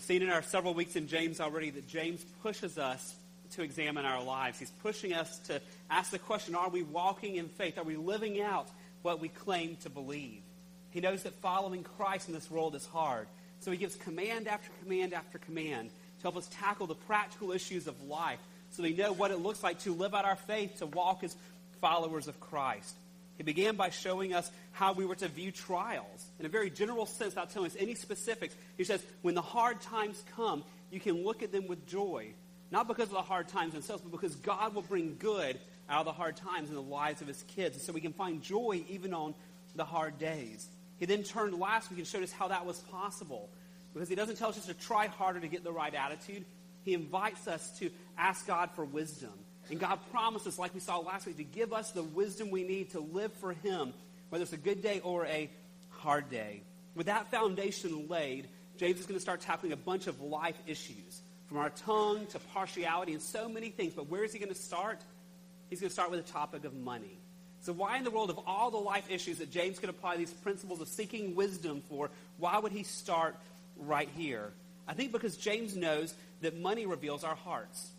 We've seen in our several weeks in James already that James pushes us to examine our lives. He's pushing us to ask the question are we walking in faith? Are we living out what we claim to believe? He knows that following Christ in this world is hard. So he gives command after command after command to help us tackle the practical issues of life so we know what it looks like to live out our faith, to walk as followers of Christ. He began by showing us how we were to view trials. In a very general sense, not telling us any specifics, he says, when the hard times come, you can look at them with joy. Not because of the hard times themselves, but because God will bring good out of the hard times in the lives of his kids. And so we can find joy even on the hard days. He then turned last week and showed us how that was possible. Because he doesn't tell us just to try harder to get the right attitude. He invites us to ask God for wisdom. And God promises, like we saw last week, to give us the wisdom we need to live for Him, whether it's a good day or a hard day. With that foundation laid, James is going to start tackling a bunch of life issues, from our tongue to partiality and so many things. But where is he going to start? He's going to start with the topic of money. So, why in the world of all the life issues that James could apply these principles of seeking wisdom for, why would he start right here? I think because James knows that money reveals our hearts.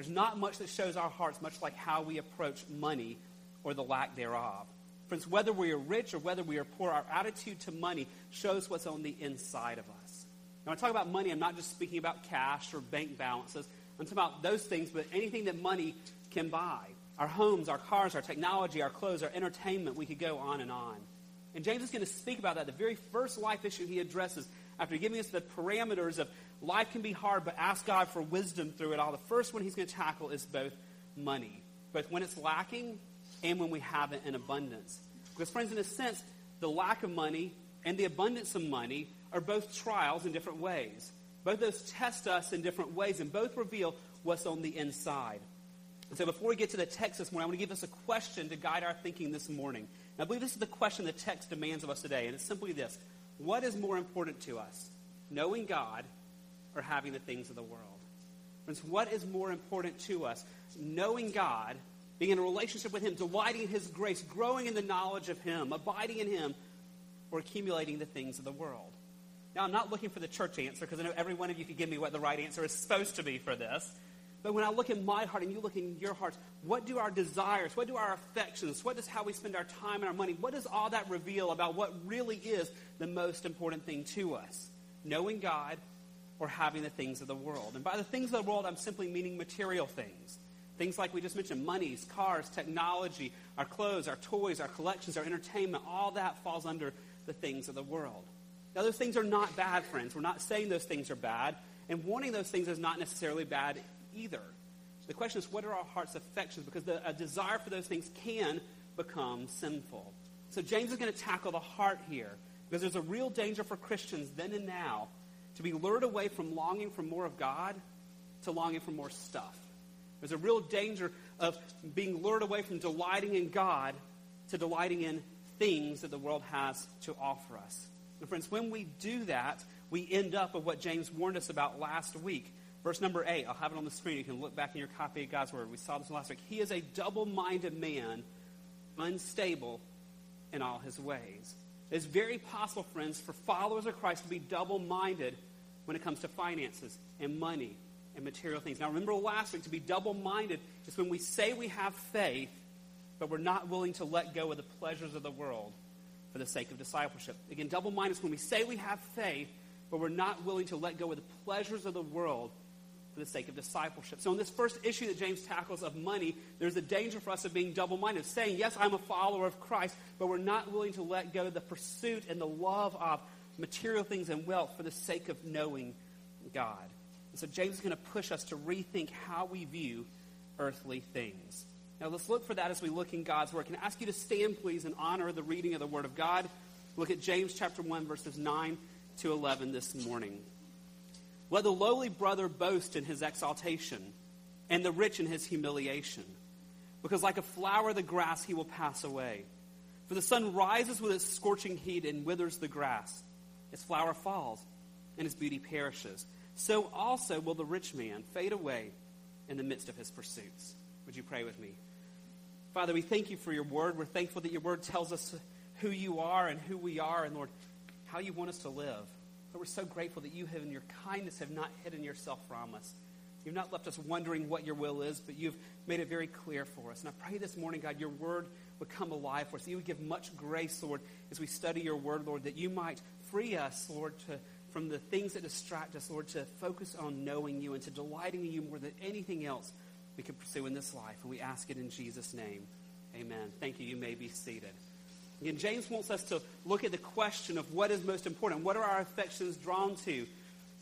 There's not much that shows our hearts, much like how we approach money or the lack thereof. Friends, whether we are rich or whether we are poor, our attitude to money shows what's on the inside of us. Now, when I talk about money, I'm not just speaking about cash or bank balances. I'm talking about those things, but anything that money can buy. Our homes, our cars, our technology, our clothes, our entertainment, we could go on and on. And James is going to speak about that. The very first life issue he addresses after giving us the parameters of life can be hard, but ask God for wisdom through it all. The first one he's going to tackle is both money, both when it's lacking and when we have it in abundance. Because, friends, in a sense, the lack of money and the abundance of money are both trials in different ways. Both those test us in different ways, and both reveal what's on the inside. And so, before we get to the text this morning, I want to give us a question to guide our thinking this morning. I believe this is the question the text demands of us today, and it's simply this what is more important to us, knowing God or having the things of the world? Friends, what is more important to us, knowing God, being in a relationship with Him, delighting in His grace, growing in the knowledge of Him, abiding in Him, or accumulating the things of the world? Now, I'm not looking for the church answer because I know every one of you could give me what the right answer is supposed to be for this. But when I look in my heart and you look in your hearts, what do our desires, what do our affections, what does how we spend our time and our money, what does all that reveal about what really is the most important thing to us? Knowing God or having the things of the world. And by the things of the world, I'm simply meaning material things. Things like we just mentioned monies, cars, technology, our clothes, our toys, our collections, our entertainment, all that falls under the things of the world. Now, those things are not bad, friends. We're not saying those things are bad. And wanting those things is not necessarily bad either. The question is, what are our heart's affections? Because the, a desire for those things can become sinful. So James is going to tackle the heart here. Because there's a real danger for Christians then and now to be lured away from longing for more of God to longing for more stuff. There's a real danger of being lured away from delighting in God to delighting in things that the world has to offer us. And friends, when we do that, we end up with what James warned us about last week. Verse number 8, I'll have it on the screen. You can look back in your copy of God's Word. We saw this last week. He is a double minded man, unstable in all his ways. It's very possible, friends, for followers of Christ to be double minded when it comes to finances and money and material things. Now, remember last week, to be double minded is when we say we have faith, but we're not willing to let go of the pleasures of the world for the sake of discipleship. Again, double minded is when we say we have faith, but we're not willing to let go of the pleasures of the world for the sake of discipleship. So, in this first issue that James tackles of money, there's a danger for us of being double minded, saying, Yes, I'm a follower of Christ, but we're not willing to let go of the pursuit and the love of material things and wealth for the sake of knowing God. And so, James is going to push us to rethink how we view earthly things. Now, let's look for that as we look in God's Word. Can I ask you to stand, please, in honor of the reading of the Word of God? Look at James chapter 1, verses 9 to 11 this morning. Let the lowly brother boast in his exaltation, and the rich in his humiliation. Because like a flower of the grass, he will pass away. For the sun rises with its scorching heat and withers the grass. Its flower falls, and its beauty perishes. So also will the rich man fade away in the midst of his pursuits. Would you pray with me? Father, we thank you for your word. We're thankful that your word tells us who you are and who we are, and Lord, how you want us to live. But we're so grateful that you have, in your kindness, have not hidden yourself from us. You've not left us wondering what your will is, but you've made it very clear for us. And I pray this morning, God, your word would come alive for us. You would give much grace, Lord, as we study your word, Lord, that you might free us, Lord, to, from the things that distract us, Lord, to focus on knowing you and to delighting in you more than anything else we can pursue in this life. And we ask it in Jesus' name. Amen. Thank you. You may be seated. Again, James wants us to look at the question of what is most important. What are our affections drawn to?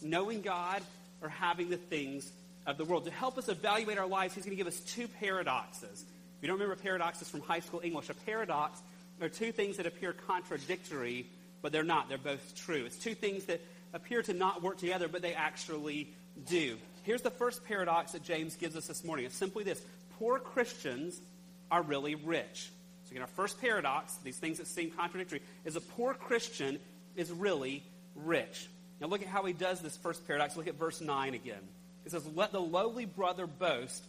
Knowing God or having the things of the world. To help us evaluate our lives, he's going to give us two paradoxes. If you don't remember paradoxes from high school English, a paradox are two things that appear contradictory, but they're not. They're both true. It's two things that appear to not work together, but they actually do. Here's the first paradox that James gives us this morning. It's simply this poor Christians are really rich. So, again, our first paradox, these things that seem contradictory, is a poor Christian is really rich. Now, look at how he does this first paradox. Look at verse 9 again. It says, Let the lowly brother boast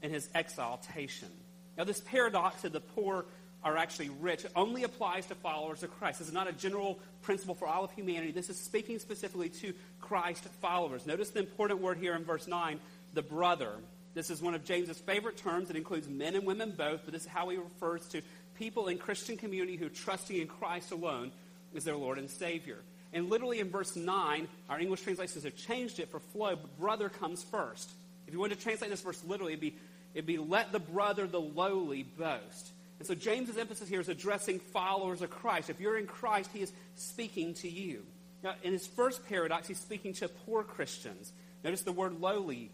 in his exaltation. Now, this paradox of the poor are actually rich only applies to followers of Christ. This is not a general principle for all of humanity. This is speaking specifically to Christ followers. Notice the important word here in verse 9 the brother. This is one of James's favorite terms. It includes men and women both, but this is how he refers to people in Christian community who trusting in Christ alone as their Lord and Savior. And literally in verse 9, our English translations have changed it for flow, but brother comes first. If you want to translate this verse literally, it'd be, it'd be let the brother, the lowly, boast. And so James's emphasis here is addressing followers of Christ. If you're in Christ, he is speaking to you. Now, in his first paradox, he's speaking to poor Christians. Notice the word lowly.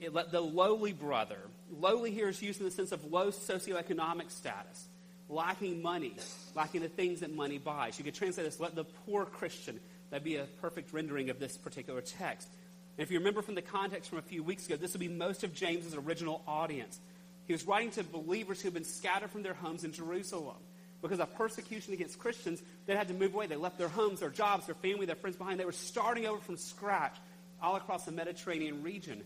It let the lowly brother. Lowly here is used in the sense of low socioeconomic status lacking money, lacking the things that money buys. You could translate this, let the poor Christian. That'd be a perfect rendering of this particular text. And if you remember from the context from a few weeks ago, this would be most of James's original audience. He was writing to believers who had been scattered from their homes in Jerusalem. Because of persecution against Christians, they had to move away. They left their homes, their jobs, their family, their friends behind. They were starting over from scratch all across the Mediterranean region.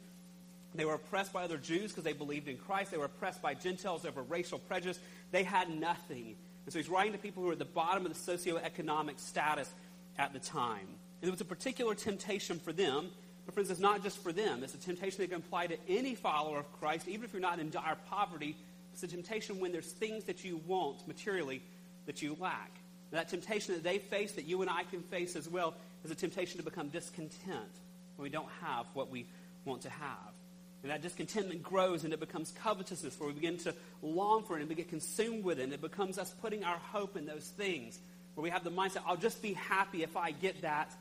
They were oppressed by other Jews because they believed in Christ. They were oppressed by Gentiles over racial prejudice. They had nothing. And so he's writing to people who are at the bottom of the socioeconomic status at the time. And it was a particular temptation for them. But friends, it's not just for them. It's a temptation that can apply to any follower of Christ, even if you're not in dire poverty. It's a temptation when there's things that you want materially that you lack. And that temptation that they face, that you and I can face as well, is a temptation to become discontent when we don't have what we want to have. And that discontentment grows and it becomes covetousness where we begin to long for it and we get consumed with it. And it becomes us putting our hope in those things where we have the mindset, I'll just be happy if I get that.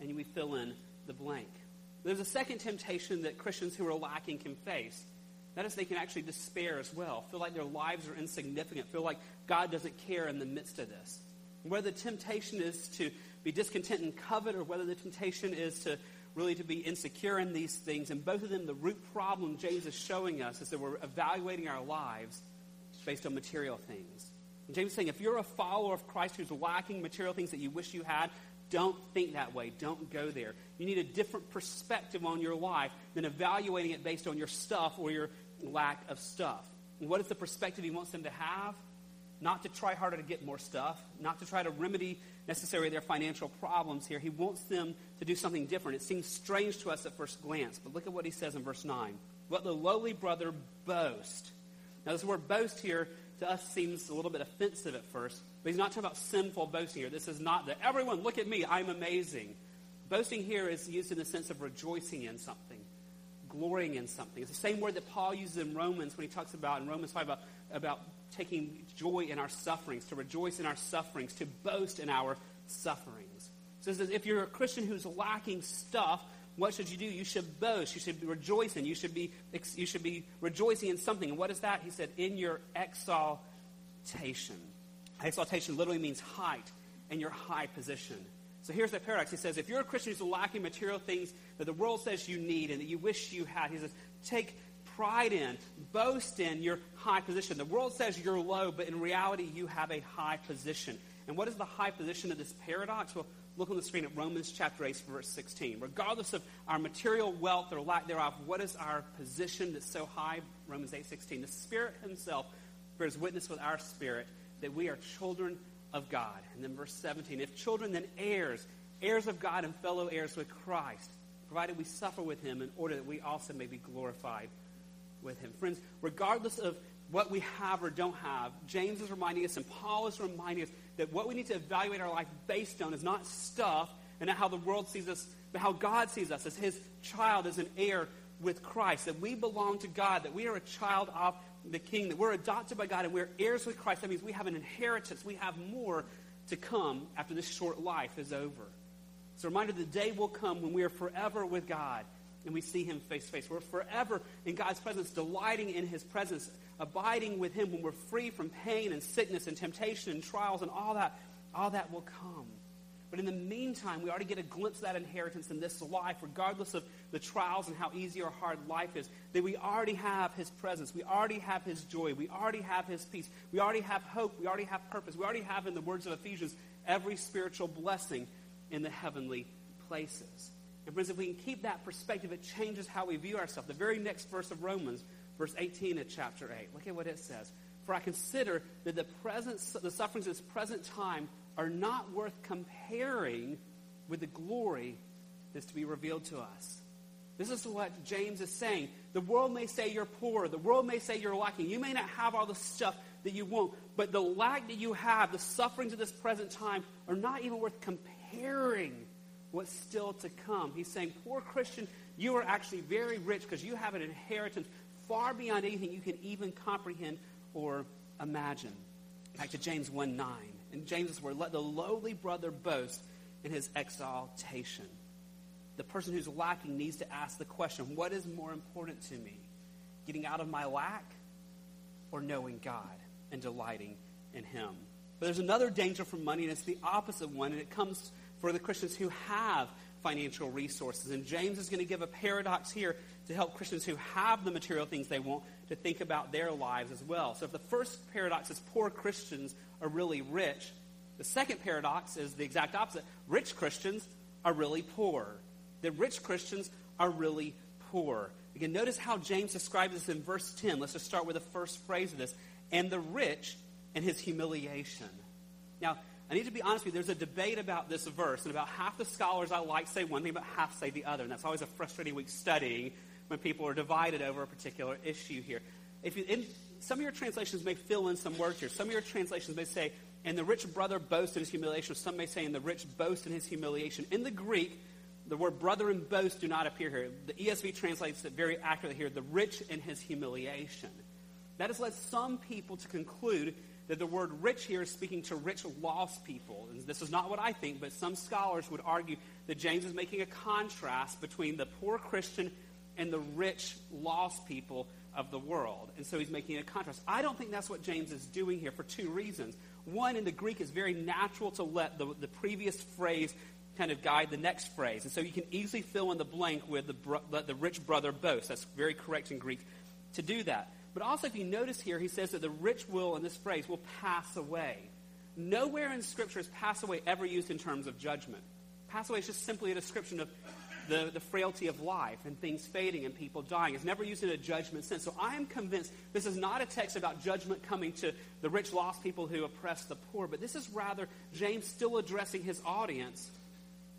And we fill in the blank. There's a second temptation that Christians who are lacking can face. That is, they can actually despair as well, feel like their lives are insignificant, feel like God doesn't care in the midst of this. Whether the temptation is to be discontent and covet, or whether the temptation is to really to be insecure in these things. And both of them, the root problem James is showing us is that we're evaluating our lives based on material things. And James is saying if you're a follower of Christ who's lacking material things that you wish you had, don't think that way. Don't go there. You need a different perspective on your life than evaluating it based on your stuff or your lack of stuff. And what is the perspective he wants them to have? Not to try harder to get more stuff, not to try to remedy necessarily their financial problems here. He wants them to do something different. It seems strange to us at first glance, but look at what he says in verse 9. Let the lowly brother boast. Now, this word boast here to us seems a little bit offensive at first, but he's not talking about sinful boasting here. This is not that everyone, look at me, I'm amazing. Boasting here is used in the sense of rejoicing in something, glorying in something. It's the same word that Paul uses in Romans when he talks about, in Romans 5, about, about taking joy in our sufferings, to rejoice in our sufferings, to boast in our sufferings. So says, if you're a Christian who's lacking stuff, what should you do? You should boast. You should be rejoicing. You should be, you should be rejoicing in something. And what is that? He said, in your exaltation. Exaltation literally means height and your high position. So here's the paradox. He says, if you're a Christian who's lacking material things that the world says you need and that you wish you had, he says, take pride in, boast in your high position. The world says you're low, but in reality, you have a high position. And what is the high position of this paradox? Well, look on the screen at Romans chapter 8, verse 16. Regardless of our material wealth or lack thereof, what is our position that's so high? Romans 8, 16. The Spirit Himself bears witness with our spirit that we are children of God. And then verse 17. If children, then heirs, heirs of God and fellow heirs with Christ, provided we suffer with him in order that we also may be glorified with him. Friends, regardless of what we have or don't have, James is reminding us and Paul is reminding us that what we need to evaluate our life based on is not stuff and not how the world sees us, but how God sees us as his child, as an heir with Christ, that we belong to God, that we are a child of the King, that we're adopted by God and we're heirs with Christ. That means we have an inheritance. We have more to come after this short life is over. It's a reminder the day will come when we are forever with God and we see him face to face. We're forever in God's presence, delighting in his presence, abiding with him when we're free from pain and sickness and temptation and trials and all that. All that will come. But in the meantime, we already get a glimpse of that inheritance in this life, regardless of the trials and how easy or hard life is, that we already have His presence. We already have His joy. We already have His peace. We already have hope. We already have purpose. We already have, in the words of Ephesians, every spiritual blessing in the heavenly places. And friends, if we can keep that perspective, it changes how we view ourselves. The very next verse of Romans, verse 18 of chapter 8, look at what it says. For I consider that the, present, the sufferings of this present time are not worth comparing with the glory that's to be revealed to us. This is what James is saying. The world may say you're poor. The world may say you're lacking. You may not have all the stuff that you want, but the lack that you have, the sufferings of this present time, are not even worth comparing what's still to come. He's saying, poor Christian, you are actually very rich because you have an inheritance far beyond anything you can even comprehend or imagine. Back to James 1 9 in James's word, let the lowly brother boast in his exaltation. The person who's lacking needs to ask the question what is more important to me? Getting out of my lack or knowing God and delighting in Him? But there's another danger from money, and it's the opposite one, and it comes for the Christians who have financial resources. And James is going to give a paradox here to help Christians who have the material things they want to think about their lives as well. So if the first paradox is poor Christians are really rich. The second paradox is the exact opposite. Rich Christians are really poor. The rich Christians are really poor. Again, notice how James describes this in verse 10. Let's just start with the first phrase of this. And the rich and his humiliation. Now, I need to be honest with you, there's a debate about this verse, and about half the scholars I like say one thing, but half say the other. And that's always a frustrating week studying when people are divided over a particular issue here. If you, in, some of your translations may fill in some words here. Some of your translations may say, and the rich brother boasts in his humiliation. Some may say, and the rich boasts in his humiliation. In the Greek, the word brother and boast do not appear here. The ESV translates it very accurately here, the rich in his humiliation. That has led some people to conclude that the word rich here is speaking to rich, lost people. And this is not what I think, but some scholars would argue that James is making a contrast between the poor Christian and the rich, lost people of the world. And so he's making a contrast. I don't think that's what James is doing here for two reasons. One, in the Greek, it's very natural to let the, the previous phrase kind of guide the next phrase. And so you can easily fill in the blank with the, bro- the rich brother boast. That's very correct in Greek to do that. But also, if you notice here, he says that the rich will, in this phrase, will pass away. Nowhere in Scripture is pass away ever used in terms of judgment. Pass away is just simply a description of the, the frailty of life and things fading and people dying. It's never used in a judgment sense. So I am convinced this is not a text about judgment coming to the rich, lost people who oppress the poor, but this is rather James still addressing his audience,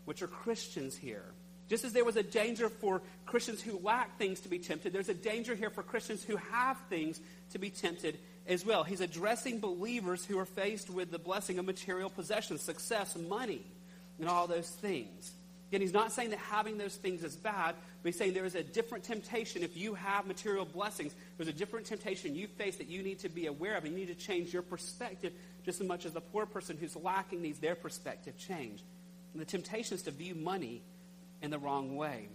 which are Christians here. Just as there was a danger for Christians who lack things to be tempted, there's a danger here for Christians who have things to be tempted as well. He's addressing believers who are faced with the blessing of material possessions, success, money, and all those things. Again, he's not saying that having those things is bad, but he's saying there is a different temptation if you have material blessings. There's a different temptation you face that you need to be aware of, and you need to change your perspective just as much as the poor person who's lacking needs their perspective changed. And the temptation is to view money in the wrong way.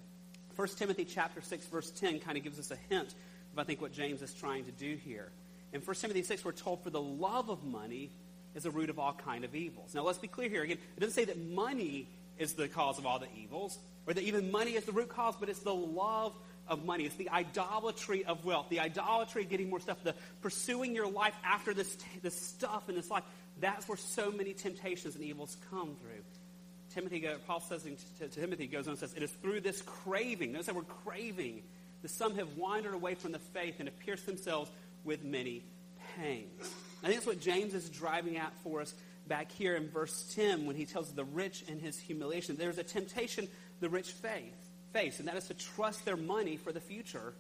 1 Timothy chapter 6, verse 10 kind of gives us a hint of, I think, what James is trying to do here. In 1 Timothy 6, we're told, for the love of money is the root of all kind of evils. Now, let's be clear here. Again, it doesn't say that money is the cause of all the evils, or that even money is the root cause, but it's the love of money. It's the idolatry of wealth, the idolatry of getting more stuff, the pursuing your life after this, this stuff in this life. That's where so many temptations and evils come through. Timothy, Paul says to, to Timothy, goes on and says, It is through this craving, notice that word craving, that some have wandered away from the faith and have pierced themselves with many pangs. I think that's what James is driving at for us back here in verse 10 when he tells the rich in his humiliation. There's a temptation the rich faith, face, and that is to trust their money for the future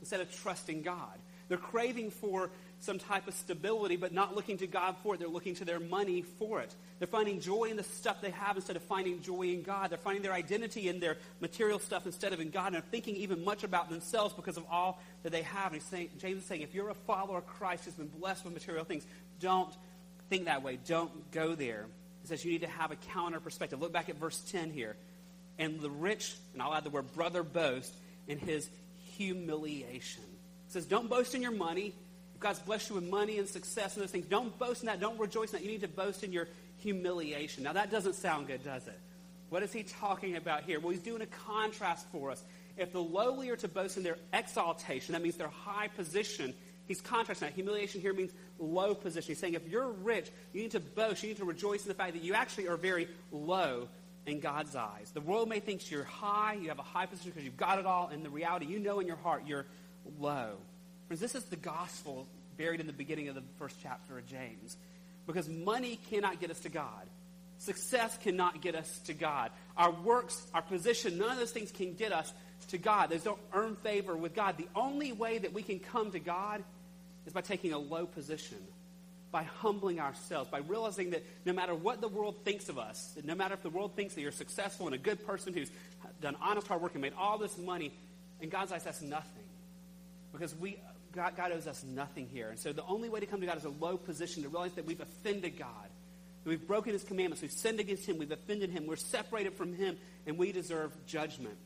instead of trusting God. They're craving for some type of stability, but not looking to God for it. They're looking to their money for it. They're finding joy in the stuff they have instead of finding joy in God. They're finding their identity in their material stuff instead of in God. And they're thinking even much about themselves because of all that they have. And saying, James is saying, if you're a follower of Christ who's been blessed with material things, don't think that way. Don't go there. He says you need to have a counter perspective. Look back at verse 10 here. And the rich, and I'll add the word brother boast, in his humiliation. Says, don't boast in your money. If God's blessed you with money and success and those things, don't boast in that. Don't rejoice in that. You need to boast in your humiliation. Now, that doesn't sound good, does it? What is he talking about here? Well, he's doing a contrast for us. If the lowly are to boast in their exaltation, that means their high position. He's contrasting that. Humiliation here means low position. He's saying if you're rich, you need to boast. You need to rejoice in the fact that you actually are very low in God's eyes. The world may think you're high, you have a high position because you've got it all, and the reality, you know in your heart you're low. Friends, this is the gospel buried in the beginning of the first chapter of James. Because money cannot get us to God. Success cannot get us to God. Our works, our position, none of those things can get us to God. Those don't earn favor with God. The only way that we can come to God is by taking a low position by humbling ourselves, by realizing that no matter what the world thinks of us, no matter if the world thinks that you're successful and a good person who's done honest hard work and made all this money, in God's eyes, that's nothing. Because we, God, God owes us nothing here. And so the only way to come to God is a low position, to realize that we've offended God, that we've broken his commandments, we've sinned against him, we've offended him, we're separated from him, and we deserve judgment.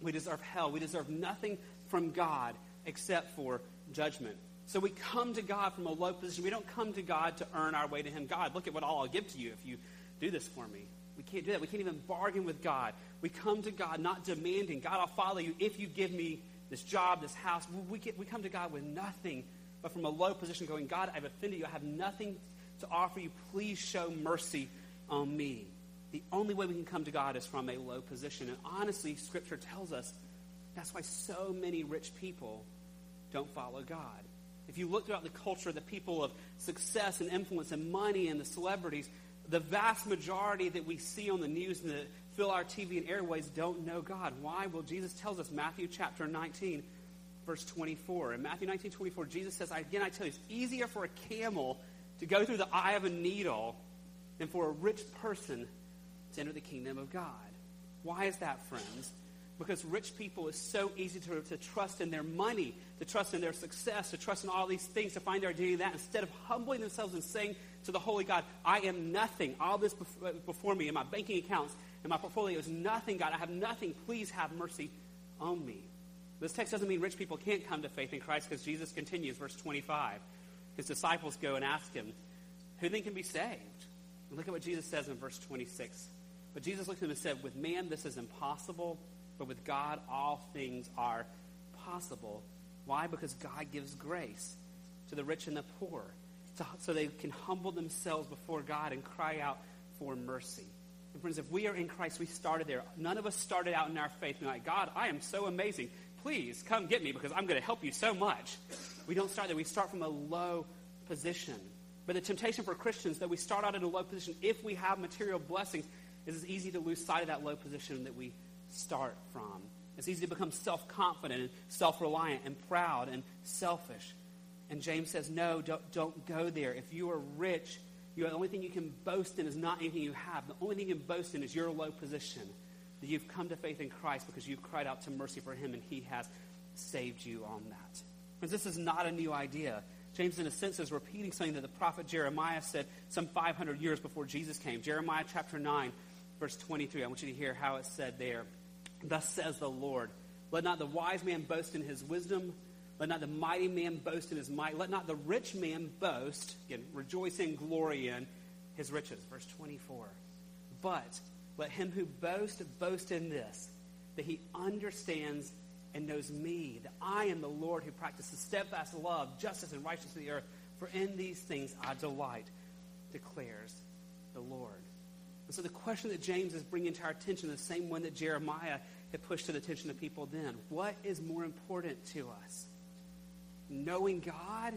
We deserve hell. We deserve nothing from God except for judgment. So we come to God from a low position. We don't come to God to earn our way to Him. God, look at what all I'll give to you if you do this for me. We can't do that. We can't even bargain with God. We come to God not demanding, God, I'll follow you if you give me this job, this house. We, get, we come to God with nothing but from a low position going, God, I've offended you. I have nothing to offer you. Please show mercy on me. The only way we can come to God is from a low position. And honestly, Scripture tells us that's why so many rich people don't follow God. If you look throughout the culture, the people of success and influence and money and the celebrities, the vast majority that we see on the news and that fill our TV and airways don't know God. Why? Well, Jesus tells us, Matthew chapter 19, verse 24. In Matthew 19, 24, Jesus says, Again, I tell you, it's easier for a camel to go through the eye of a needle than for a rich person to enter the kingdom of God. Why is that, friends? because rich people is so easy to, to trust in their money, to trust in their success, to trust in all these things, to find their identity in that, instead of humbling themselves and saying to the Holy God, I am nothing. All this before me in my banking accounts and my portfolio is nothing, God. I have nothing. Please have mercy on me. This text doesn't mean rich people can't come to faith in Christ because Jesus continues, verse 25. His disciples go and ask him, Who then can be saved? And look at what Jesus says in verse 26. But Jesus looked at him and said, With man this is impossible but with God, all things are possible. Why? Because God gives grace to the rich and the poor so they can humble themselves before God and cry out for mercy. Friends, if we are in Christ, we started there. None of us started out in our faith like, God, I am so amazing. Please come get me because I'm going to help you so much. We don't start there. We start from a low position. But the temptation for Christians that we start out in a low position, if we have material blessings, is it's easy to lose sight of that low position that we start from. It's easy to become self confident and self reliant and proud and selfish. And James says, No, don't, don't go there. If you are rich, you the only thing you can boast in is not anything you have. The only thing you can boast in is your low position. That you've come to faith in Christ because you've cried out to mercy for him and he has saved you on that. Because this is not a new idea. James, in a sense, is repeating something that the prophet Jeremiah said some 500 years before Jesus came. Jeremiah chapter 9, verse 23. I want you to hear how it's said there. Thus says the Lord Let not the wise man boast in his wisdom, let not the mighty man boast in his might, let not the rich man boast, again, rejoice and glory in his riches. Verse 24. But let him who boasts boast in this, that he understands and knows me, that I am the Lord who practices steadfast love, justice, and righteousness in the earth. For in these things I delight, declares the Lord. And so the question that James is bringing to our attention the same one that Jeremiah had pushed to the attention of people then. What is more important to us? Knowing God,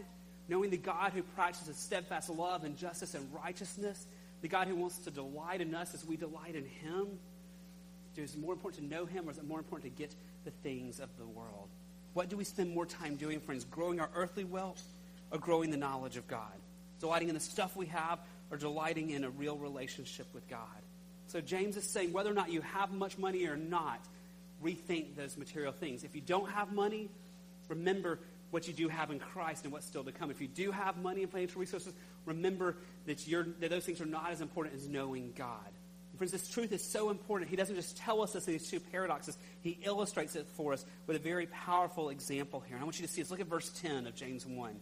knowing the God who practices steadfast love and justice and righteousness, The God who wants to delight in us as we delight in him? Is it more important to know him or is it more important to get the things of the world? What do we spend more time doing, friends? Growing our earthly wealth or growing the knowledge of God? Delighting in the stuff we have or delighting in a real relationship with God? So James is saying whether or not you have much money or not, rethink those material things. If you don't have money, remember what you do have in Christ and what's still to come. If you do have money and financial resources, remember that, that those things are not as important as knowing God. And friends, this truth is so important. He doesn't just tell us this in these two paradoxes. He illustrates it for us with a very powerful example here. And I want you to see this. Look at verse 10 of James 1.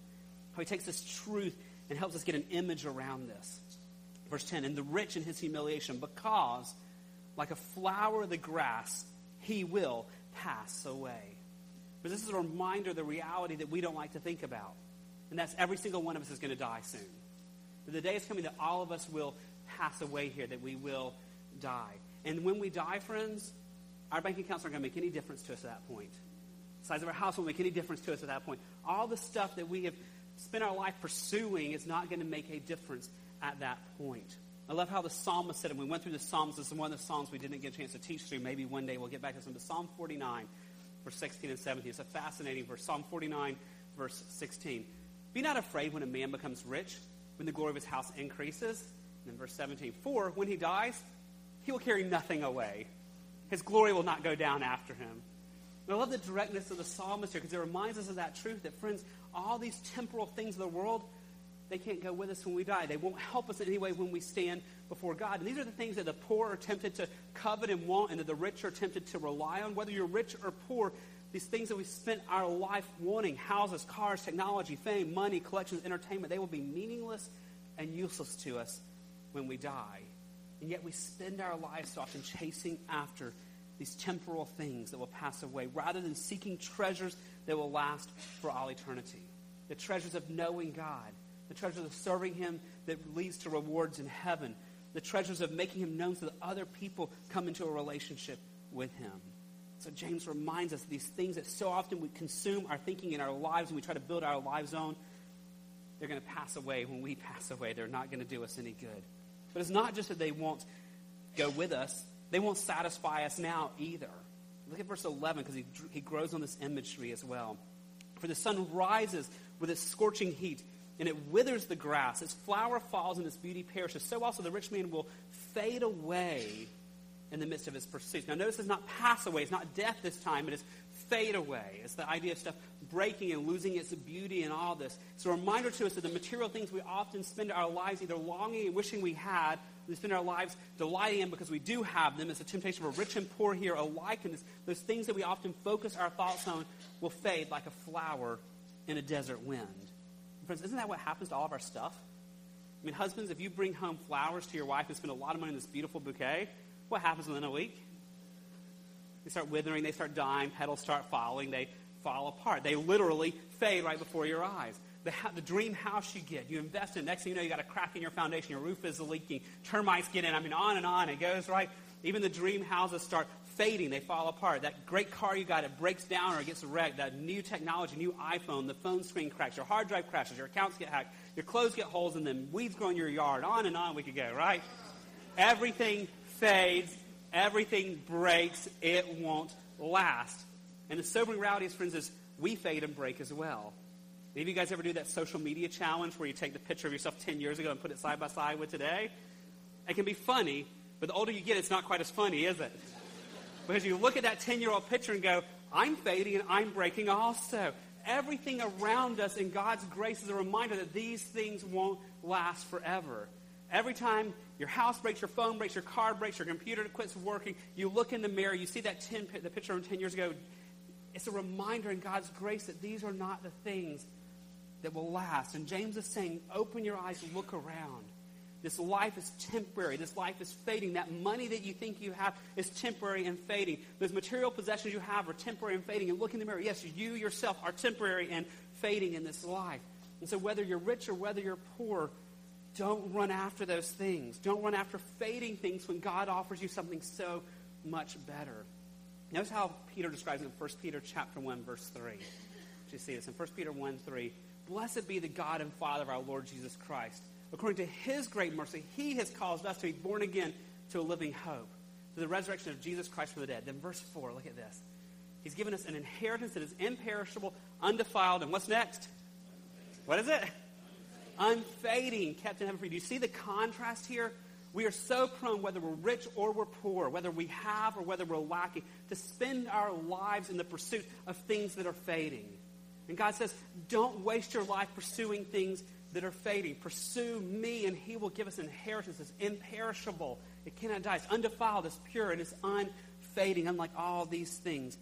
How he takes this truth and helps us get an image around this. Verse 10, and the rich in his humiliation, because like a flower of the grass, he will pass away. But this is a reminder of the reality that we don't like to think about. And that's every single one of us is going to die soon. The day is coming that all of us will pass away here, that we will die. And when we die, friends, our bank accounts aren't going to make any difference to us at that point. The size of our house won't make any difference to us at that point. All the stuff that we have spent our life pursuing is not going to make a difference at that point. I love how the psalmist said it. We went through the Psalms. This is one of the Psalms we didn't get a chance to teach through. Maybe one day we'll get back to some. But Psalm 49, verse 16 and 17. It's a fascinating verse. Psalm 49, verse 16. Be not afraid when a man becomes rich, when the glory of his house increases. And in verse 17, for when he dies, he will carry nothing away. His glory will not go down after him. And I love the directness of the psalmist here because it reminds us of that truth that, friends, all these temporal things of the world, they can't go with us when we die. They won't help us in any way when we stand before God. And these are the things that the poor are tempted to covet and want, and that the rich are tempted to rely on. Whether you're rich or poor, these things that we spent our life wanting houses, cars, technology, fame, money, collections, entertainment they will be meaningless and useless to us when we die. And yet we spend our lives often chasing after these temporal things that will pass away rather than seeking treasures that will last for all eternity. The treasures of knowing God, the treasures of serving Him that leads to rewards in heaven, the treasures of making Him known so that other people come into a relationship with Him. So James reminds us these things that so often we consume our thinking in our lives and we try to build our lives on, they're going to pass away when we pass away. They're not going to do us any good. But it's not just that they won't go with us, they won't satisfy us now either. Look at verse 11 because he, he grows on this imagery as well. For the sun rises with its scorching heat, and it withers the grass. Its flower falls, and its beauty perishes. So also the rich man will fade away in the midst of his pursuits. Now, notice it's not pass away, it's not death this time, it is fade away. It's the idea of stuff breaking and losing its beauty and all this. It's a reminder to us that the material things we often spend our lives either longing and wishing we had, we spend our lives delighting in because we do have them. It's a temptation for rich and poor here alike. And those things that we often focus our thoughts on will fade like a flower in a desert wind. Friends, isn't that what happens to all of our stuff? I mean, husbands, if you bring home flowers to your wife and spend a lot of money on this beautiful bouquet, what happens within a week? They start withering, they start dying, petals start falling, they fall apart. They literally fade right before your eyes. The, the dream house you get, you invest in, next thing you know, you got a crack in your foundation, your roof is leaking, termites get in, I mean, on and on it goes, right? Even the dream houses start fading, they fall apart. That great car you got, it breaks down or it gets wrecked. That new technology, new iPhone, the phone screen cracks, your hard drive crashes, your accounts get hacked, your clothes get holes in them, weeds grow in your yard, on and on we could go, right? Everything fades, everything breaks, it won't last. And the sobering reality is, friends, is we fade and break as well. Maybe you guys ever do that social media challenge where you take the picture of yourself 10 years ago and put it side by side with today? It can be funny, but the older you get, it's not quite as funny, is it? Because you look at that 10 year old picture and go, I'm fading and I'm breaking also. Everything around us in God's grace is a reminder that these things won't last forever. Every time your house breaks, your phone breaks, your car breaks, your computer quits working, you look in the mirror, you see that 10, the picture from 10 years ago. It's a reminder in God's grace that these are not the things that will last. And James is saying, open your eyes, look around. This life is temporary. This life is fading. That money that you think you have is temporary and fading. Those material possessions you have are temporary and fading. And look in the mirror. Yes, you yourself are temporary and fading in this life. And so whether you're rich or whether you're poor, don't run after those things. Don't run after fading things when God offers you something so much better. Notice how Peter describes it in 1 Peter chapter 1, verse 3. Did You see this in 1 Peter 1 3. Blessed be the God and Father of our Lord Jesus Christ. According to his great mercy, he has caused us to be born again to a living hope, to the resurrection of Jesus Christ from the dead. Then verse 4, look at this. He's given us an inheritance that is imperishable, undefiled, and what's next? What is it? Unfading, kept in heaven for you. Do you see the contrast here? We are so prone, whether we're rich or we're poor, whether we have or whether we're lacking, to spend our lives in the pursuit of things that are fading. And God says, don't waste your life pursuing things that are fading. Pursue me, and He will give us inheritance that's imperishable. It cannot die. It's undefiled, it's pure, and it's unfading, unlike all these things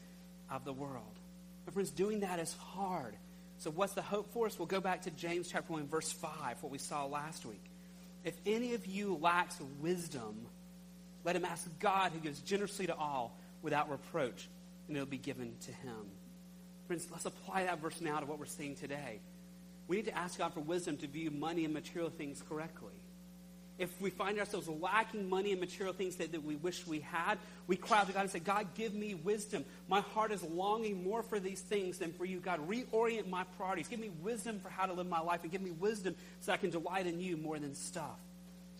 of the world. My friends, doing that is hard. So, what's the hope for us? We'll go back to James chapter 1, verse 5, what we saw last week. If any of you lacks wisdom, let him ask God, who gives generously to all without reproach, and it'll be given to him. Friends, let's apply that verse now to what we're seeing today. We need to ask God for wisdom to view money and material things correctly if we find ourselves lacking money and material things that, that we wish we had, we cry out to God and say, God, give me wisdom. My heart is longing more for these things than for you. God, reorient my priorities. Give me wisdom for how to live my life and give me wisdom so I can delight in you more than stuff.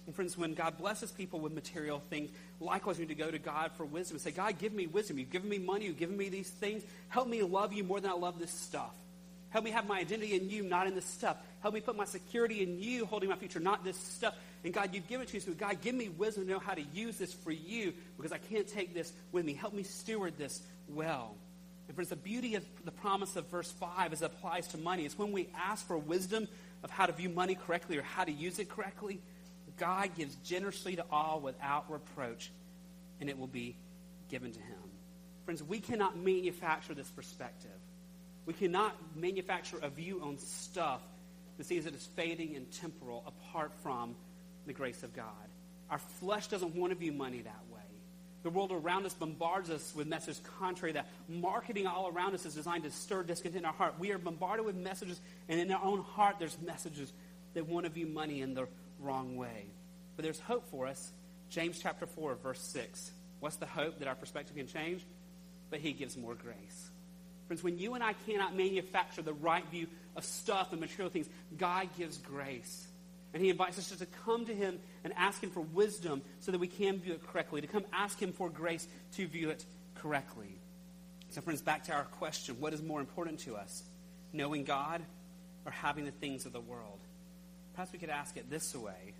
And friends, when God blesses people with material things, likewise we need to go to God for wisdom and say, God, give me wisdom. You've given me money. You've given me these things. Help me love you more than I love this stuff. Help me have my identity in you, not in this stuff. Help me put my security in you, holding my future, not this stuff. And God, you've given it to me. So God, give me wisdom to know how to use this for you because I can't take this with me. Help me steward this well. And friends, the beauty of the promise of verse 5 as it applies to money is when we ask for wisdom of how to view money correctly or how to use it correctly, God gives generously to all without reproach, and it will be given to him. Friends, we cannot manufacture this perspective. We cannot manufacture a view on stuff that sees it as fading and temporal apart from the grace of God. Our flesh doesn't want to view money that way. The world around us bombards us with messages contrary to that. Marketing all around us is designed to stir discontent in our heart. We are bombarded with messages, and in our own heart, there's messages that want to view money in the wrong way. But there's hope for us. James chapter 4, verse 6. What's the hope that our perspective can change? But he gives more grace. Friends, when you and I cannot manufacture the right view of stuff and material things, God gives grace. And he invites us just to come to him and ask him for wisdom so that we can view it correctly, to come ask him for grace to view it correctly. So, friends, back to our question what is more important to us, knowing God or having the things of the world? Perhaps we could ask it this way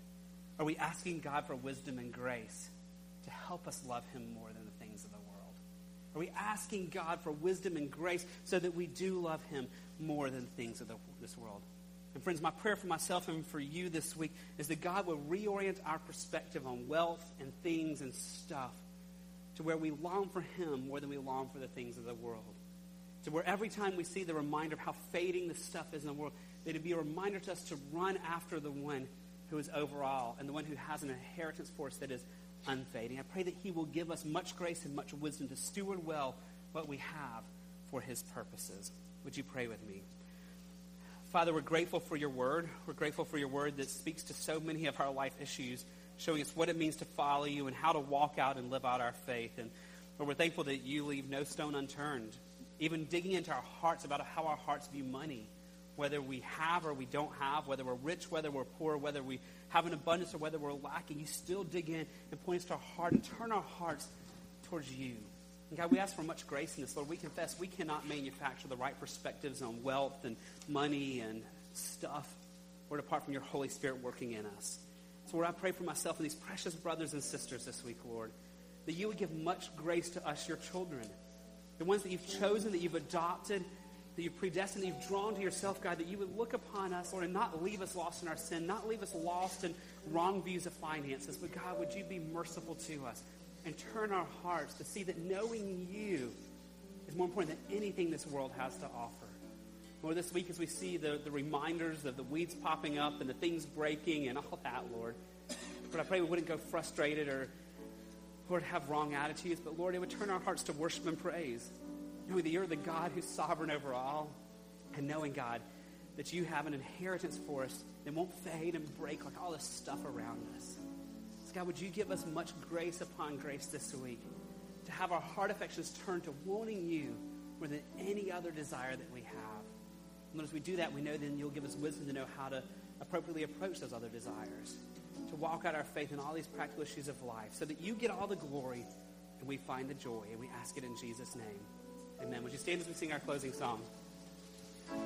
Are we asking God for wisdom and grace to help us love him more than the things of the world? Are we asking God for wisdom and grace so that we do love Him more than things of the, this world? And friends, my prayer for myself and for you this week is that God will reorient our perspective on wealth and things and stuff to where we long for Him more than we long for the things of the world. To where every time we see the reminder of how fading the stuff is in the world, that it be a reminder to us to run after the one who is over all and the one who has an inheritance for us that is unfading. I pray that He will give us much grace and much wisdom to steward well what we have for His purposes. Would you pray with me? Father, we're grateful for your word. We're grateful for your word that speaks to so many of our life issues, showing us what it means to follow you and how to walk out and live out our faith. And Lord, we're thankful that you leave no stone unturned, even digging into our hearts about how our hearts view money, whether we have or we don't have, whether we're rich, whether we're poor, whether we have an abundance or whether we're lacking, you still dig in and point us to our heart and turn our hearts towards you. And God, we ask for much grace in this. Lord, we confess we cannot manufacture the right perspectives on wealth and money and stuff, Lord, apart from your Holy Spirit working in us. So, Lord, I pray for myself and these precious brothers and sisters this week, Lord, that you would give much grace to us, your children, the ones that you've chosen, that you've adopted, that you've predestined, that you've drawn to yourself, God, that you would look upon us, Lord, and not leave us lost in our sin, not leave us lost in wrong views of finances. But God, would you be merciful to us and turn our hearts to see that knowing you is more important than anything this world has to offer. Lord, this week as we see the, the reminders of the weeds popping up and the things breaking and all that, Lord, Lord, I pray we wouldn't go frustrated or, Lord, have wrong attitudes, but Lord, it would turn our hearts to worship and praise knowing that you're the God who's sovereign over all, and knowing, God, that you have an inheritance for us that won't fade and break like all this stuff around us. So, God, would you give us much grace upon grace this week to have our heart affections turned to wanting you more than any other desire that we have? And as we do that, we know then you'll give us wisdom to know how to appropriately approach those other desires, to walk out our faith in all these practical issues of life, so that you get all the glory and we find the joy. And we ask it in Jesus' name. Amen. Would you stand as we sing our closing song?